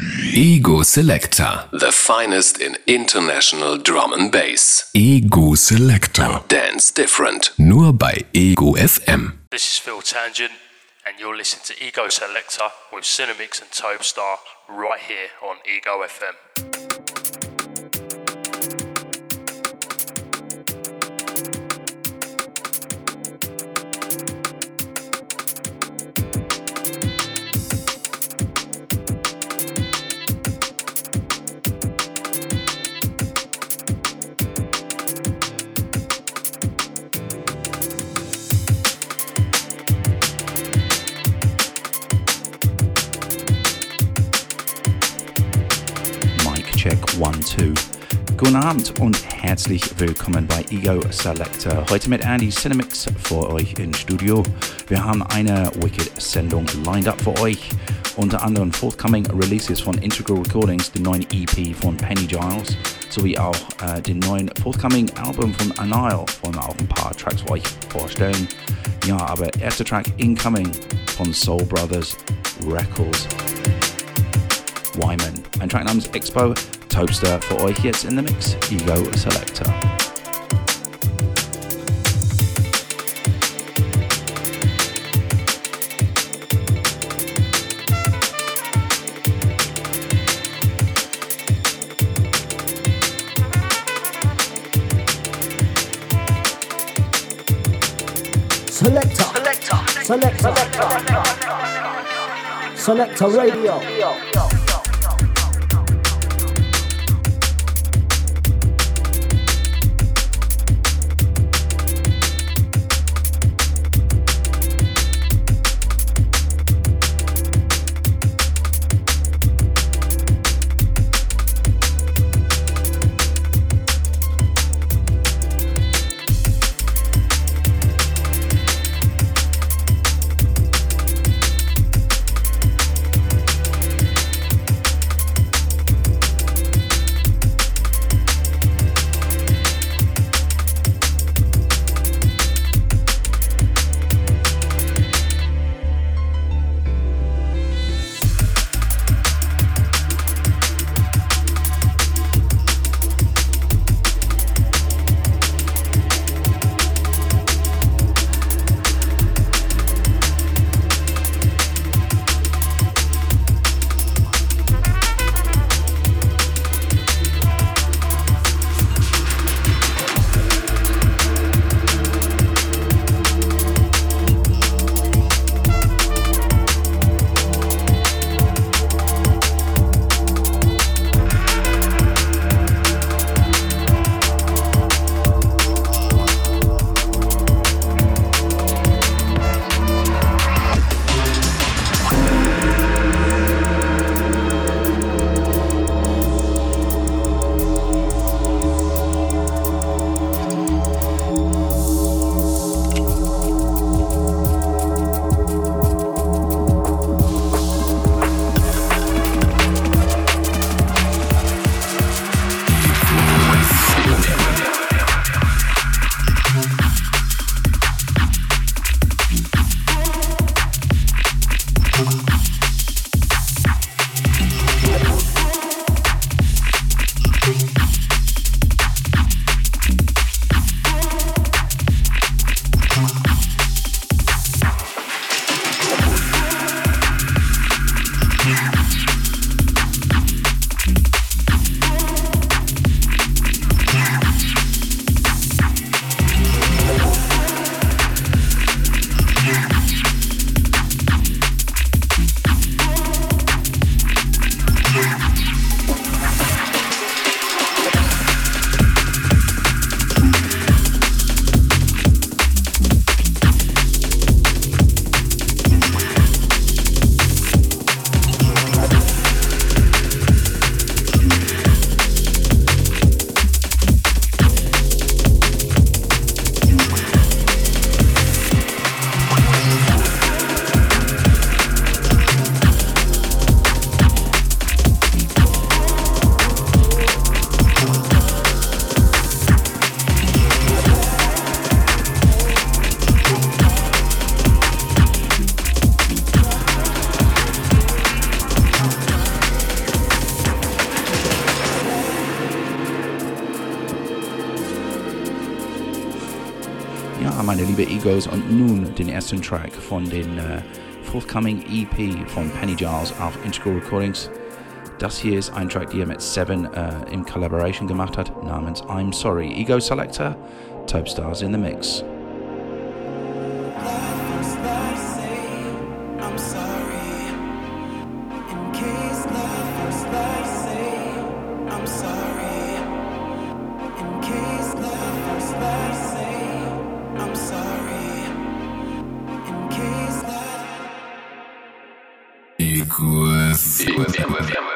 Ego Selector. The finest in international drum and bass. Ego Selector. Dance different. Nur bei Ego FM. This is Phil Tangent, and you're listening to Ego Selector with Cinemix and Topestar right here on Ego FM. Guten Abend und herzlich willkommen bei Ego Selector. Heute mit Andy Cinemix für euch im Studio. Wir haben eine Wicked-Sendung lined up für euch. Unter anderem forthcoming Releases von Integral Recordings, den neuen EP von Penny Giles, sowie auch äh, den neuen forthcoming Album von Anile, wollen wir auch ein paar Tracks für euch vorstellen. Ja, aber erster Track Incoming von Soul Brothers Records. Wyman. Ein Track namens Expo, Topster for euch jetzt in the Mix, Ego Selector. Selector. Selector. Selector Radio. Den ersten Track von den äh, forthcoming EP von Penny Giles auf Integral Recordings. Das hier ist ein Track, die er mit Seven äh, in Collaboration gemacht hat, namens I'm Sorry. Ego Selector, Tope Stars in the Mix. A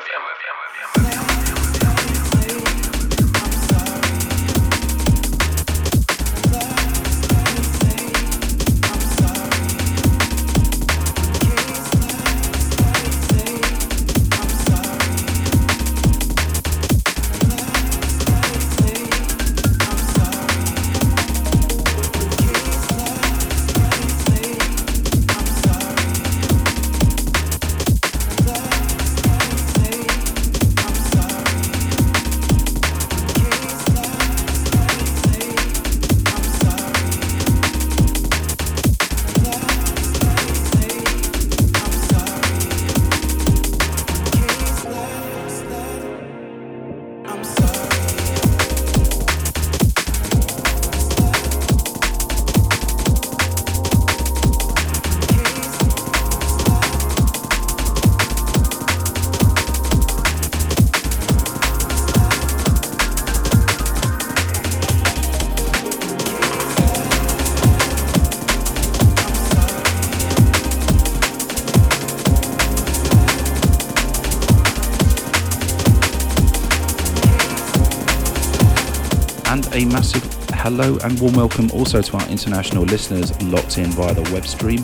hello and warm welcome also to our international listeners locked in via the web stream,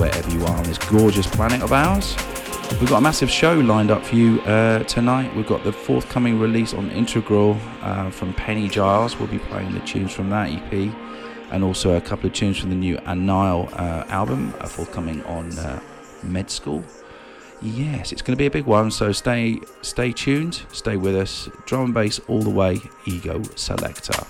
wherever you are on this gorgeous planet of ours. We've got a massive show lined up for you uh, tonight. We've got the forthcoming release on Integral uh, from Penny Giles. We'll be playing the tunes from that EP and also a couple of tunes from the new Anile uh, album uh, forthcoming on uh, Med School. Yes, it's going to be a big one, so stay stay tuned, stay with us. Drum and bass all the way, Ego Selector.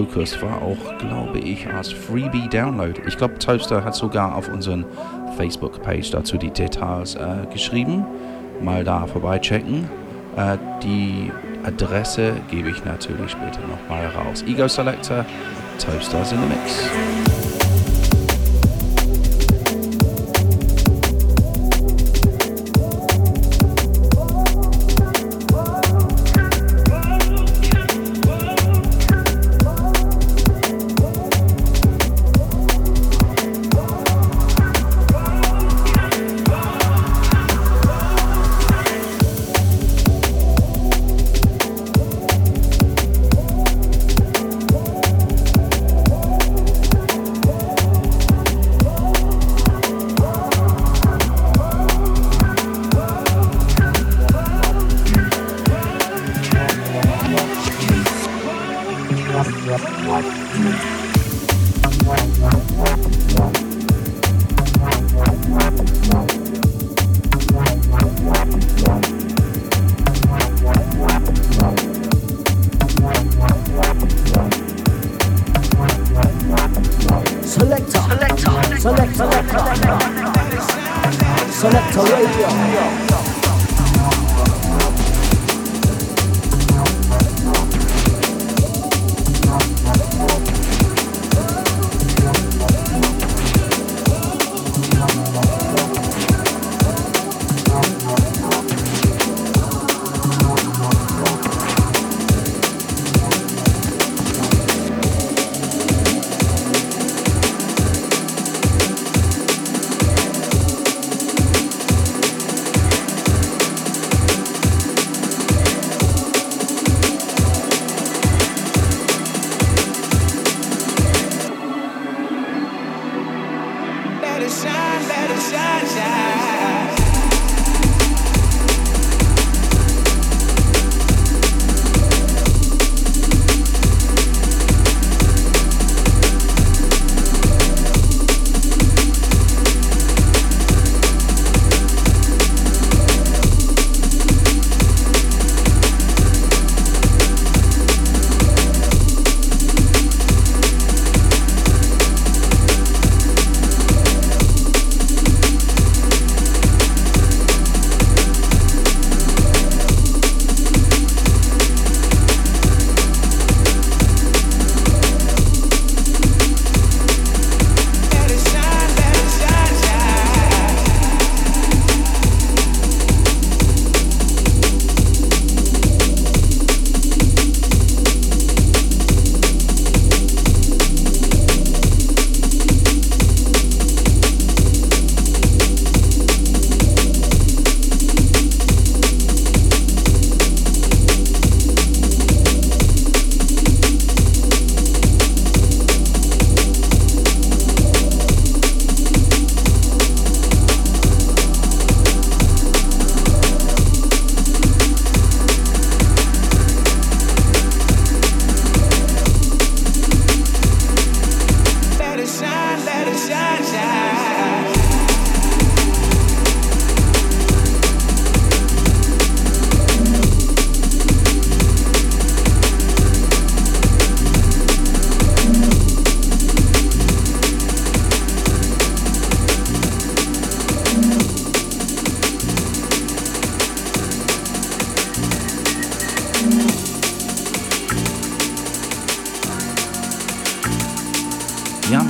Focus war auch, glaube ich, als Freebie-Download. Ich glaube, Toaster hat sogar auf unseren Facebook-Page dazu die Details äh, geschrieben. Mal da vorbeichecken. Äh, die Adresse gebe ich natürlich später nochmal raus. Ego Selector, Toasters in the Mix.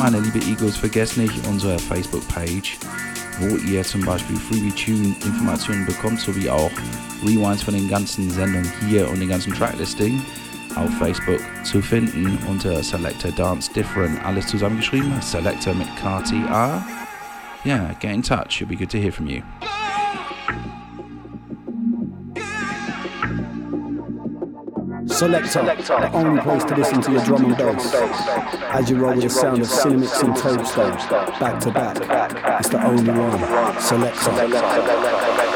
Meine liebe Egos, vergesst nicht unsere Facebook-Page, wo ihr zum Beispiel Freebie Tune Informationen bekommt, sowie auch Rewinds von den ganzen Sendungen hier und den ganzen Tracklisting auf Facebook zu finden unter Selector Dance Different. Alles zusammengeschrieben, Selector mit KTA. Yeah, get in touch. It'll be good to hear from you. Selector, the only place to listen to your drum and bass. As you roll with the sound of Cinemix and Toadstar, back to back. It's the only one. Selector.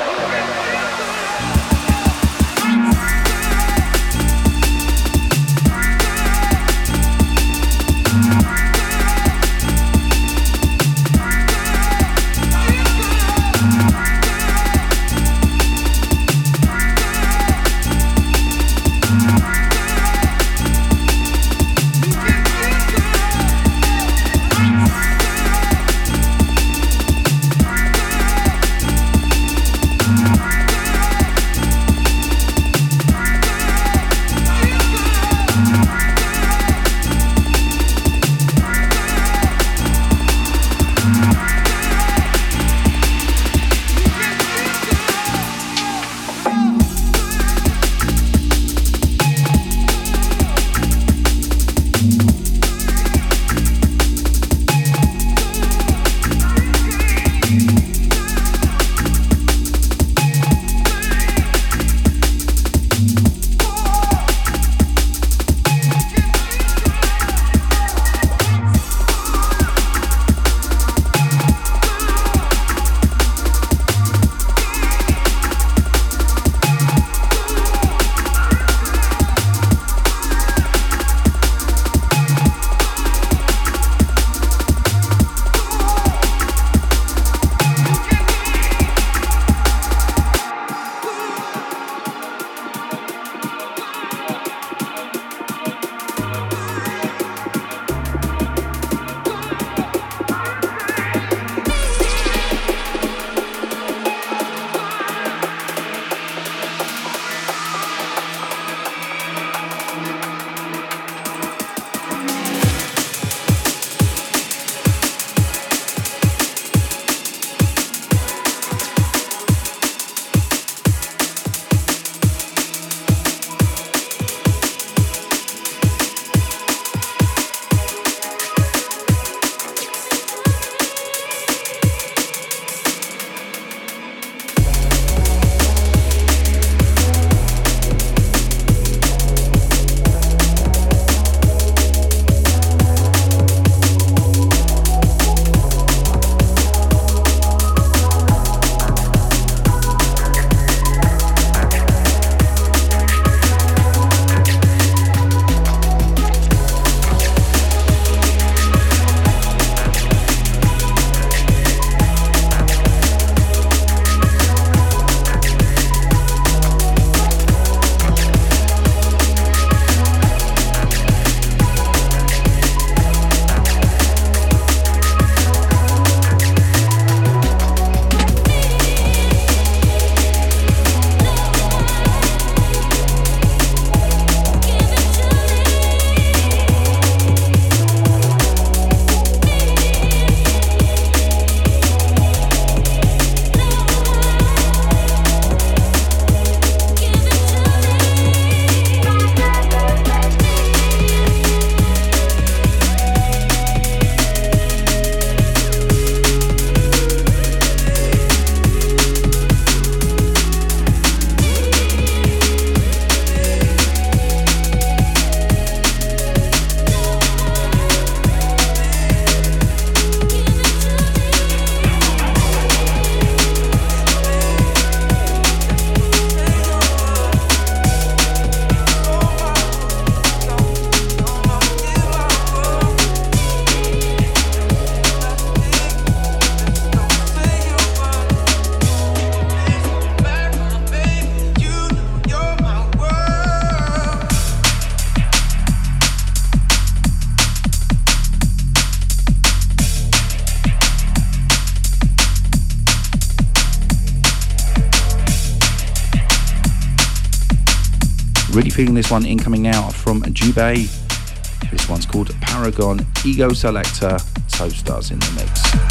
Feeling this one incoming out from Jubei, This one's called Paragon Ego Selector. Toasters in the mix.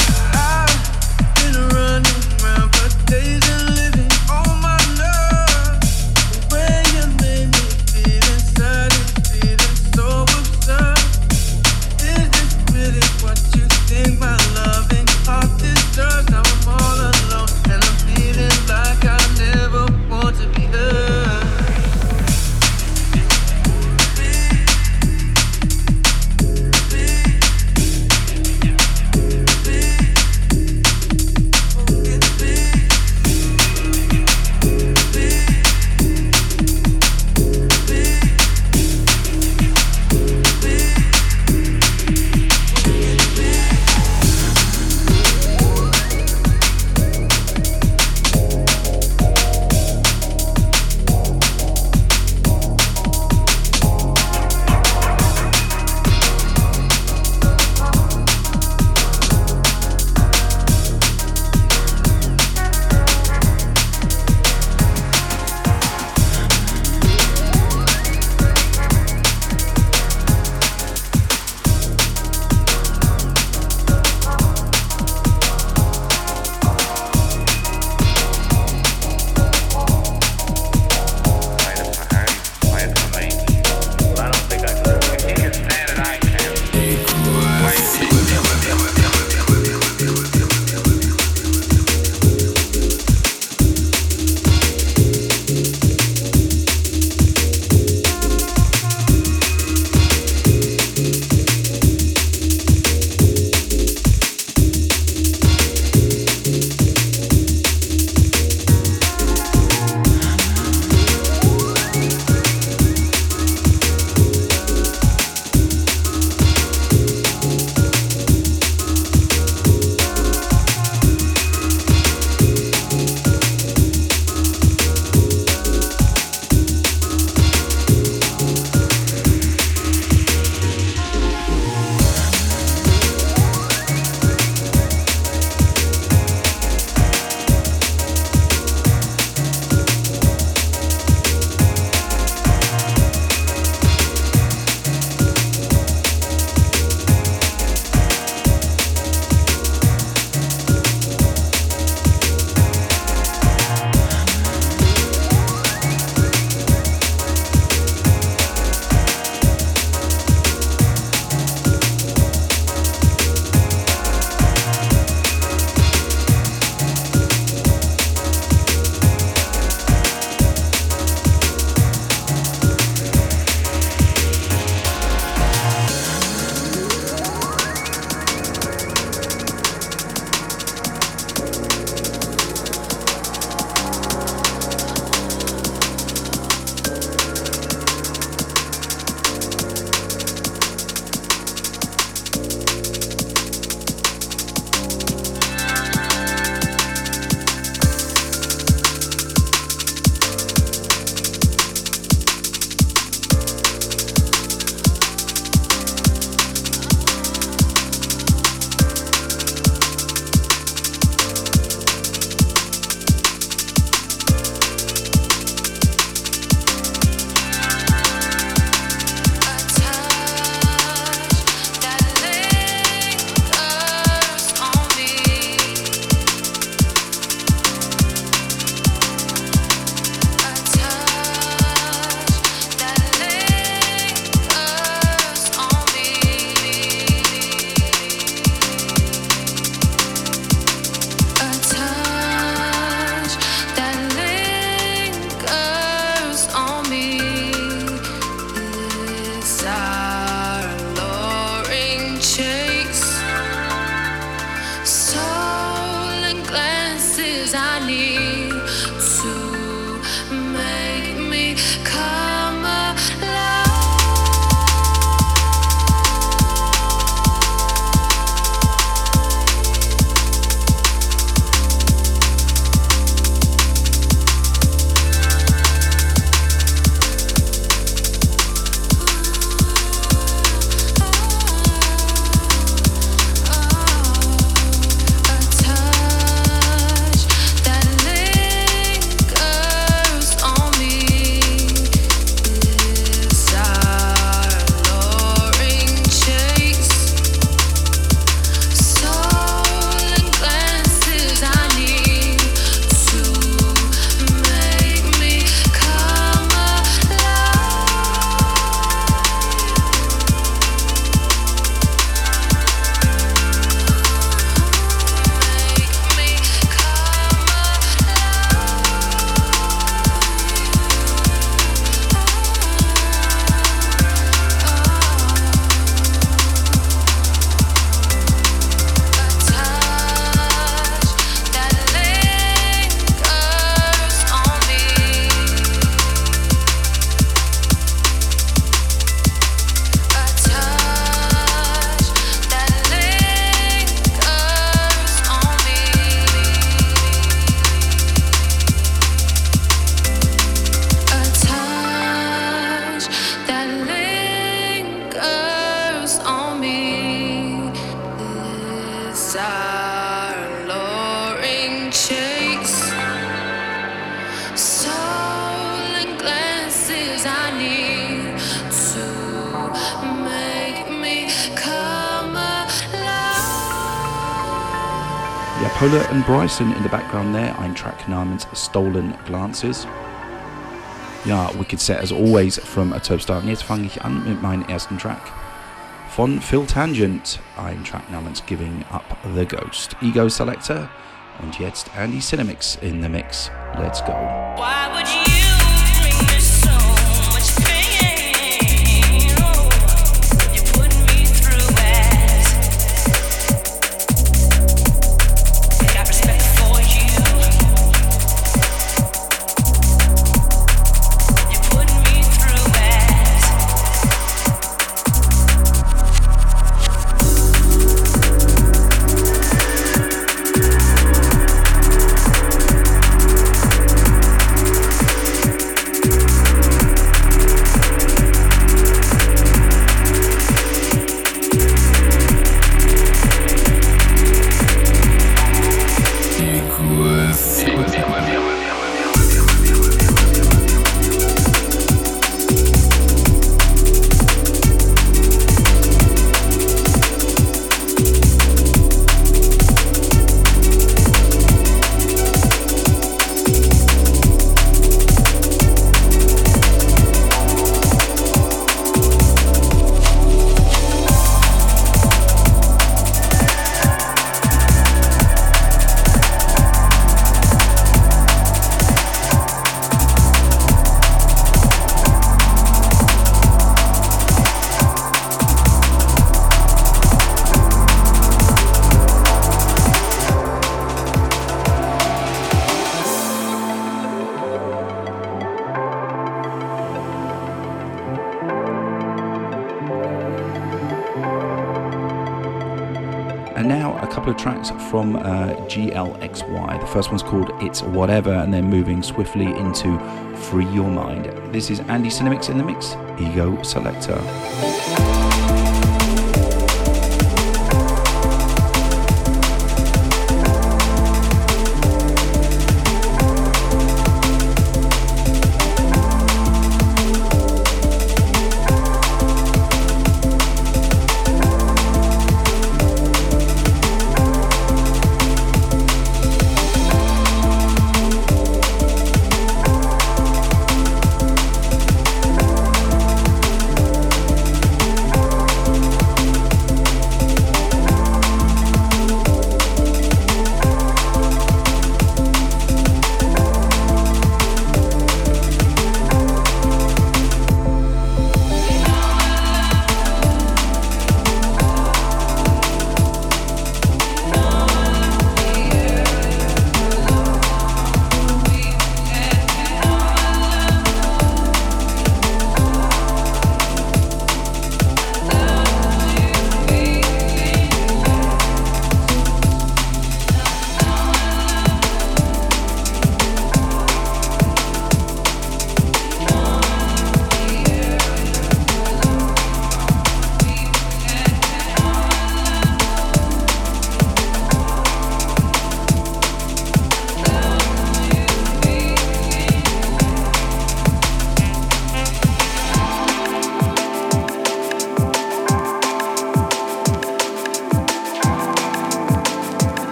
Polar and Bryson in the background there, ein Track namens Stolen Glances. Ja, Wicked Set as always from a Topstar. Und jetzt fange ich an mit meinem ersten Track. Von Phil Tangent, ein Track namens Giving Up the Ghost. Ego Selector und jetzt Andy Cinemix in the mix. Let's go. Why would you? from uh, GLXY. The first one's called It's Whatever, and then moving swiftly into Free Your Mind. This is Andy Cinemix in the mix, Ego Selector.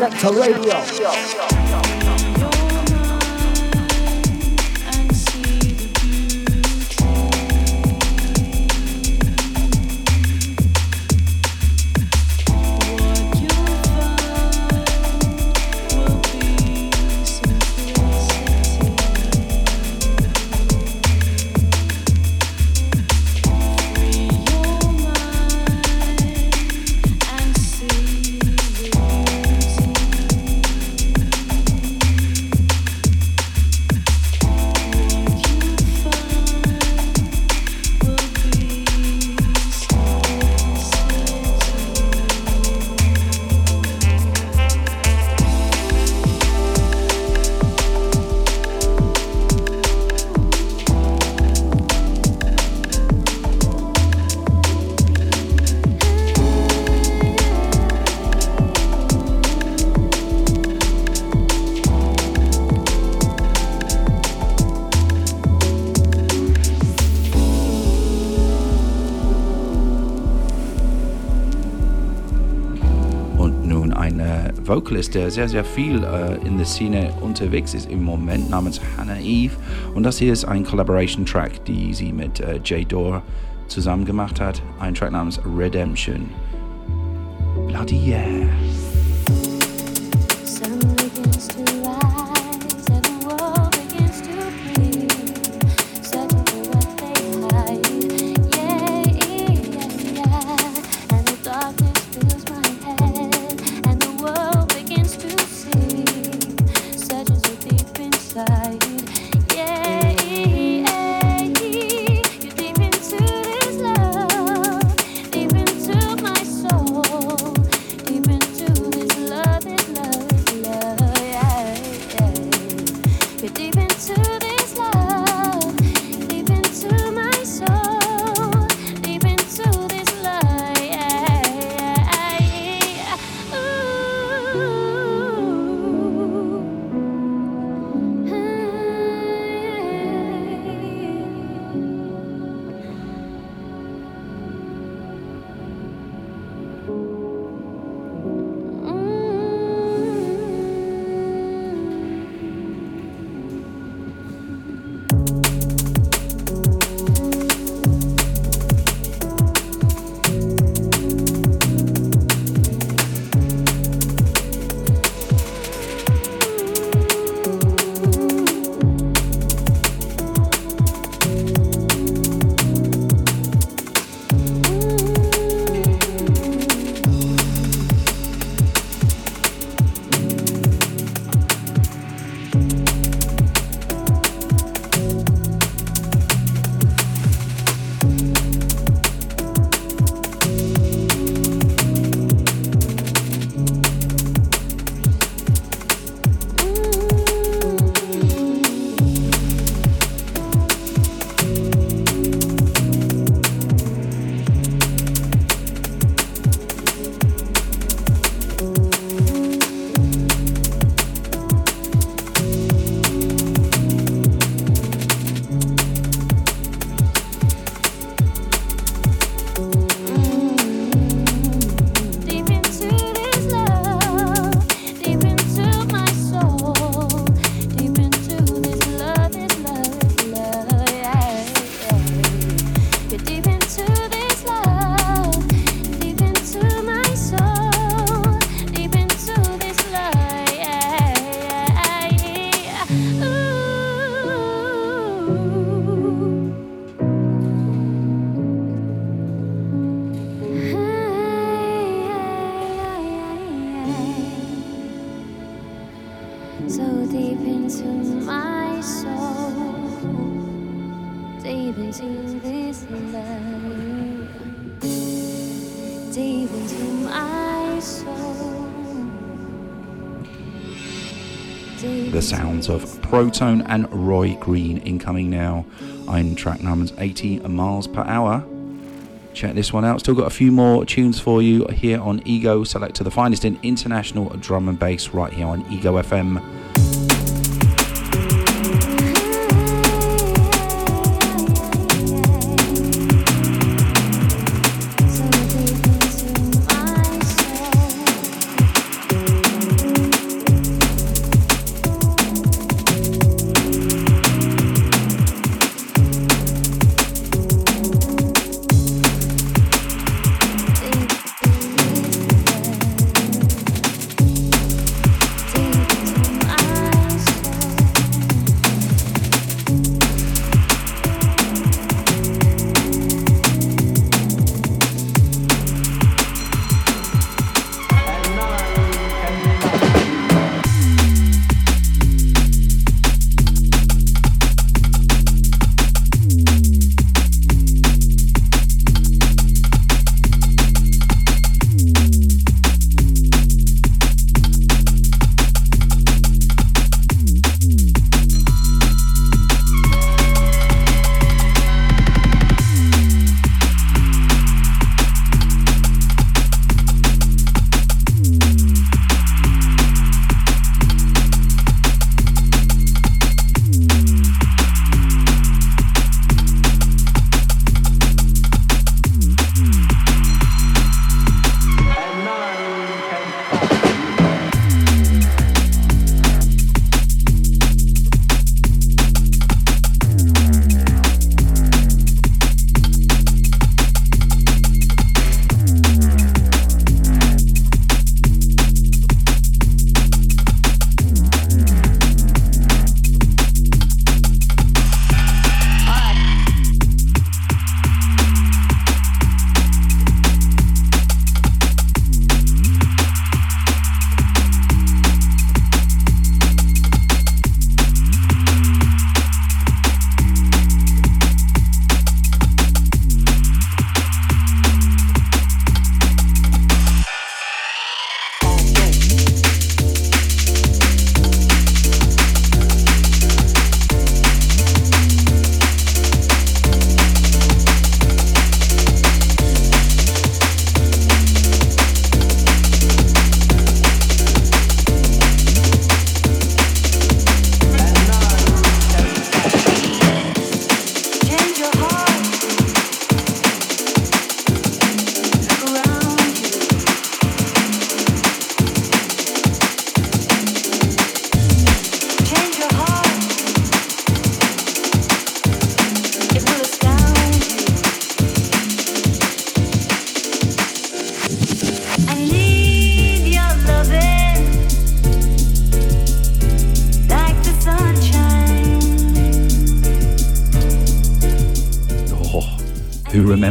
Selector Radio. Vocalist, der sehr, sehr viel äh, in der Szene unterwegs ist im Moment, namens Hannah Eve. Und das hier ist ein Collaboration-Track, die sie mit äh, Jay Dore zusammen gemacht hat. Ein Track namens Redemption. Bloody yeah. Of Proton and Roy Green incoming now. Ein track namens 80 miles per hour. Check this one out. Still got a few more tunes for you here on Ego Selector, the finest in international drum and bass, right here on Ego FM.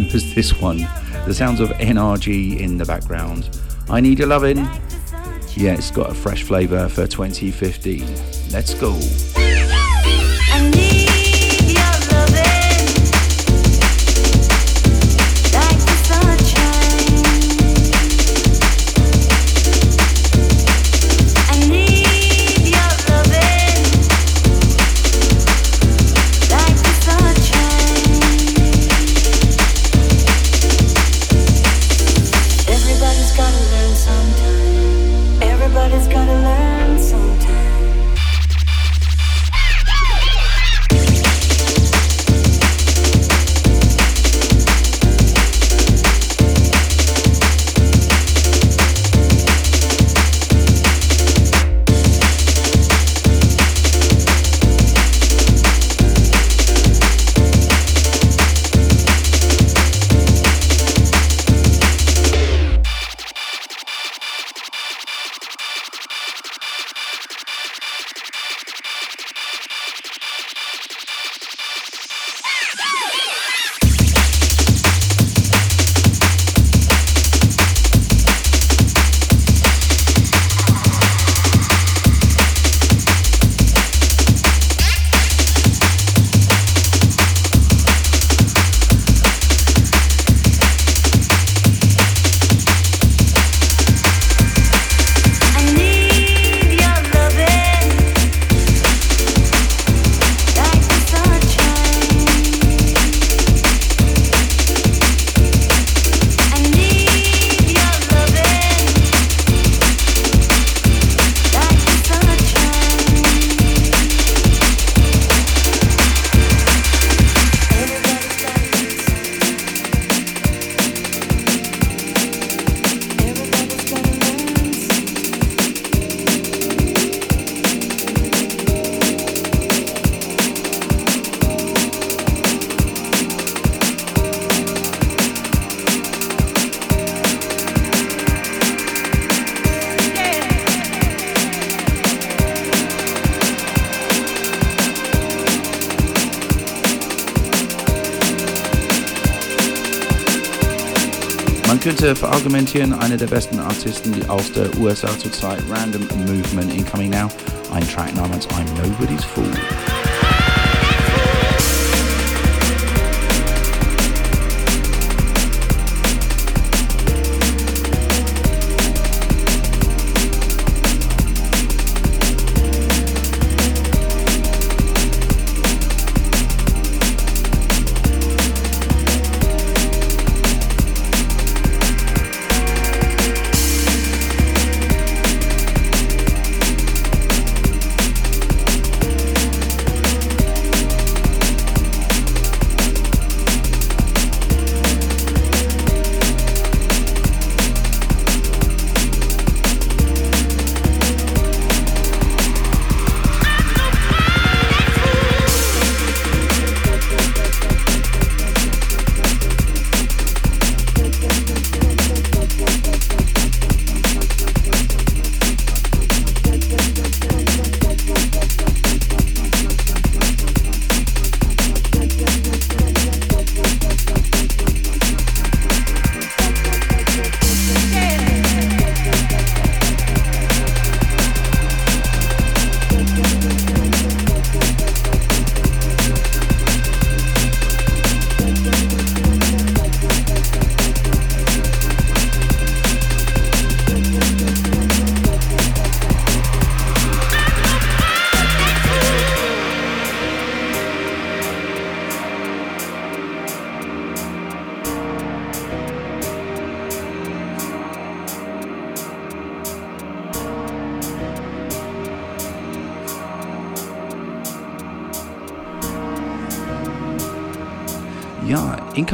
Who remembers this one? The sounds of NRG in the background. I Need Your Lovin'. Yeah, it's got a fresh flavour for 2015. Let's go. Könnte verargumentieren, eine der besten Artisten aus der USA zurzeit, Random Movement Incoming Now, ein Track namens I'm Nobody's Fool.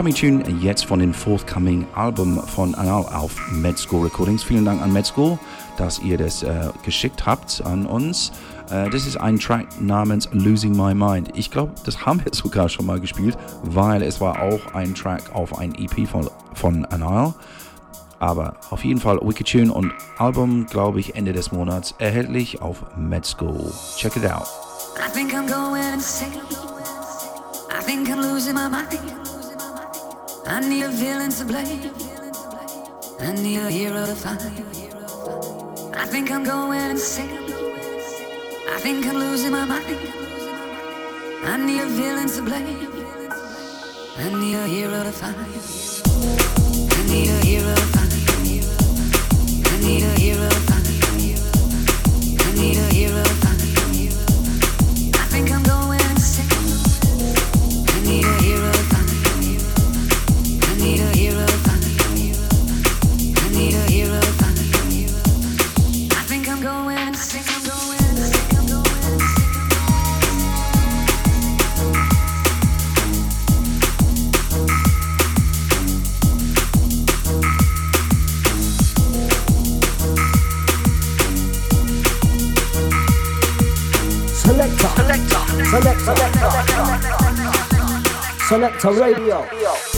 Incoming Tune jetzt von dem forthcoming Album von Anal auf Medscore Recordings. Vielen Dank an Medscore, dass ihr das äh, geschickt habt an uns. Äh, das ist ein Track namens Losing My Mind. Ich glaube, das haben wir sogar schon mal gespielt, weil es war auch ein Track auf ein EP von, von Anal. Aber auf jeden Fall Wicked Tune und Album, glaube ich, Ende des Monats erhältlich auf Medscore. Check it out. I think I'm going insane. I think I'm losing my mind. I need a villain to blame. I need a hero to find. I think I'm going insane. I think I'm losing my mind. I need a villain to blame. I need a hero to find. I need a hero. I need a hero. I need a hero. Selector Radio. Radio.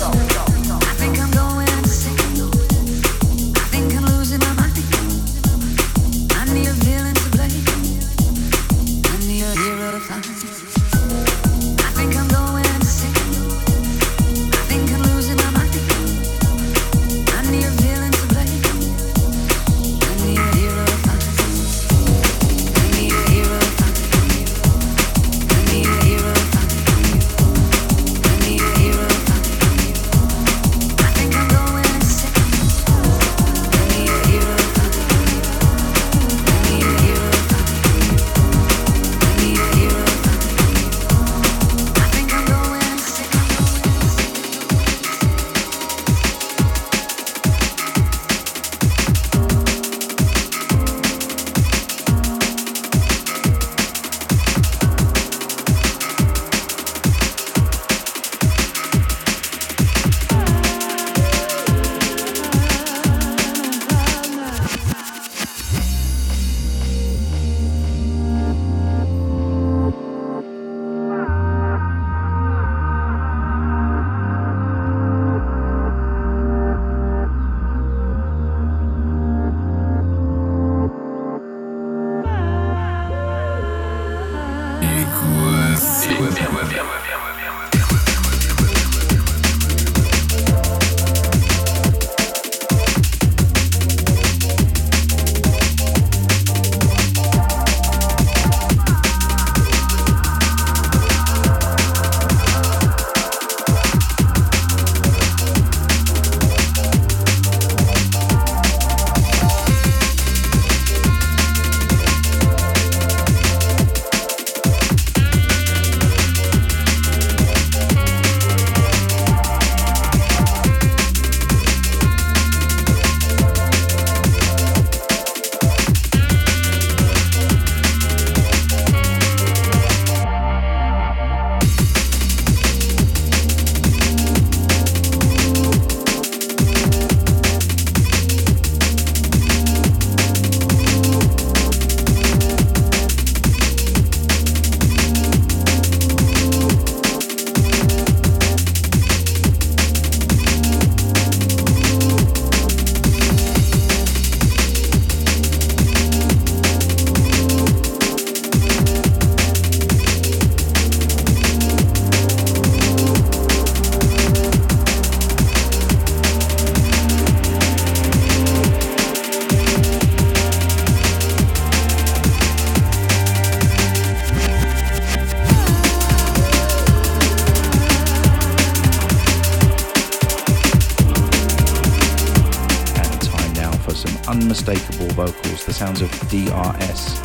the sounds of DRS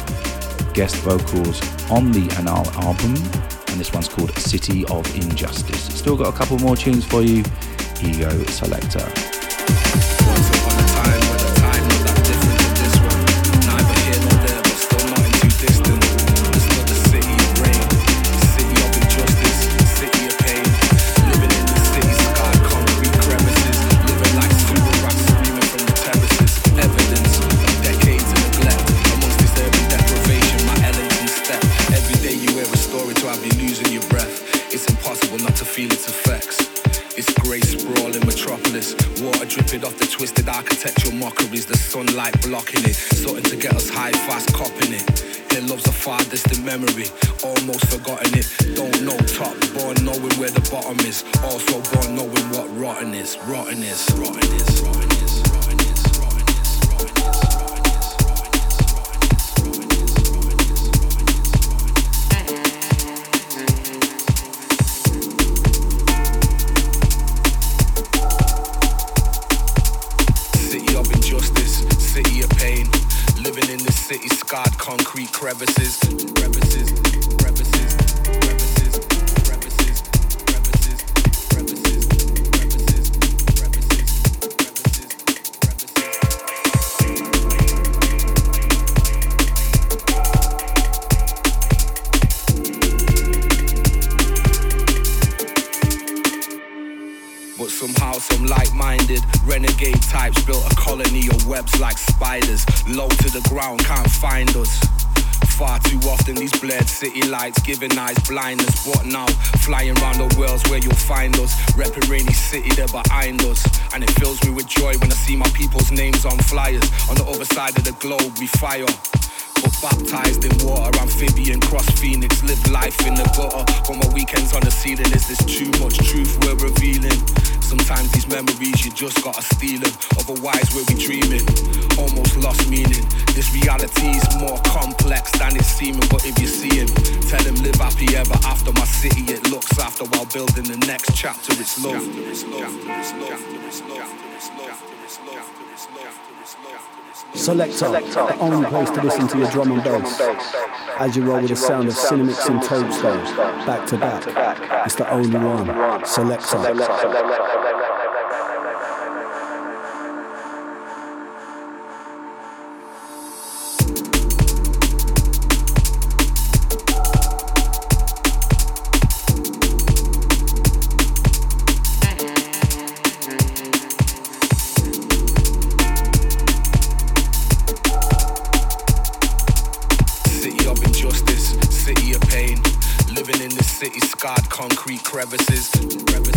guest vocals on the Anile album, and this one's called City of Injustice. Still got a couple more tunes for you. Ego Selector. Injustice, city of pain. Living in the city, scarred concrete crevices, crevices, crevices, crevices, crevices, some like-minded renegade types built a colony of webs like spiders. Low to the ground, can't find us. Far too often these blurred city lights giving eyes blindness. But now, flying round the world's where you'll find us. Repping rainy city, they're behind us. And it fills me with joy when I see my people's names on flyers. On the other side of the globe, we fire. But baptized in water, amphibian, cross phoenix, live life in the gutter. But my weekends on the ceiling, is this too much truth we're revealing? Sometimes these memories, you just gotta steal them. Otherwise, we'll be dreaming. Almost lost meaning. This reality is more complex than it's seeming. But if you see him, tell him live happy ever after. My city, it looks after while building the next chapter. It's love. Chapter, it's love. Chapter, it's love. Chapter, it's love. Chapter, it's love. Chapter, it's love. Chapter, it's love. Selector, the only place to listen to your drum and bass. As you roll with the sound of Cinemix and Toadstone, back to back. It's the only one. Selector. hard concrete crevices. crevices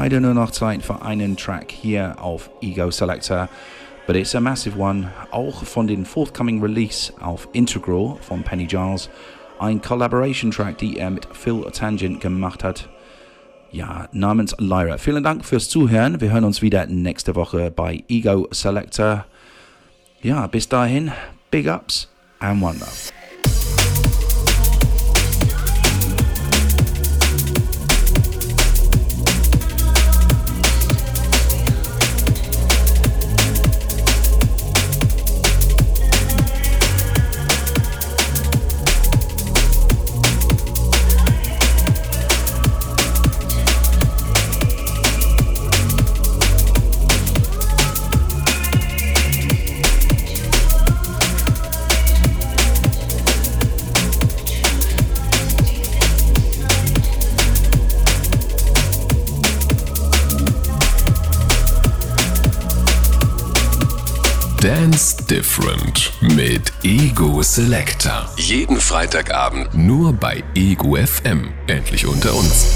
leider nur noch Zeit für einen Track hier auf Ego Selector. But it's a massive one, auch von den forthcoming Release auf Integral von Penny Giles. Ein Collaboration Track, die er mit Phil Tangent gemacht hat. Ja, namens Lyra. Vielen Dank fürs Zuhören. Wir hören uns wieder nächste Woche bei Ego Selector. Ja, bis dahin, Big Ups and One Love. Different mit Ego Selector. Jeden Freitagabend Nur bei Ego FM. Endlich unter uns.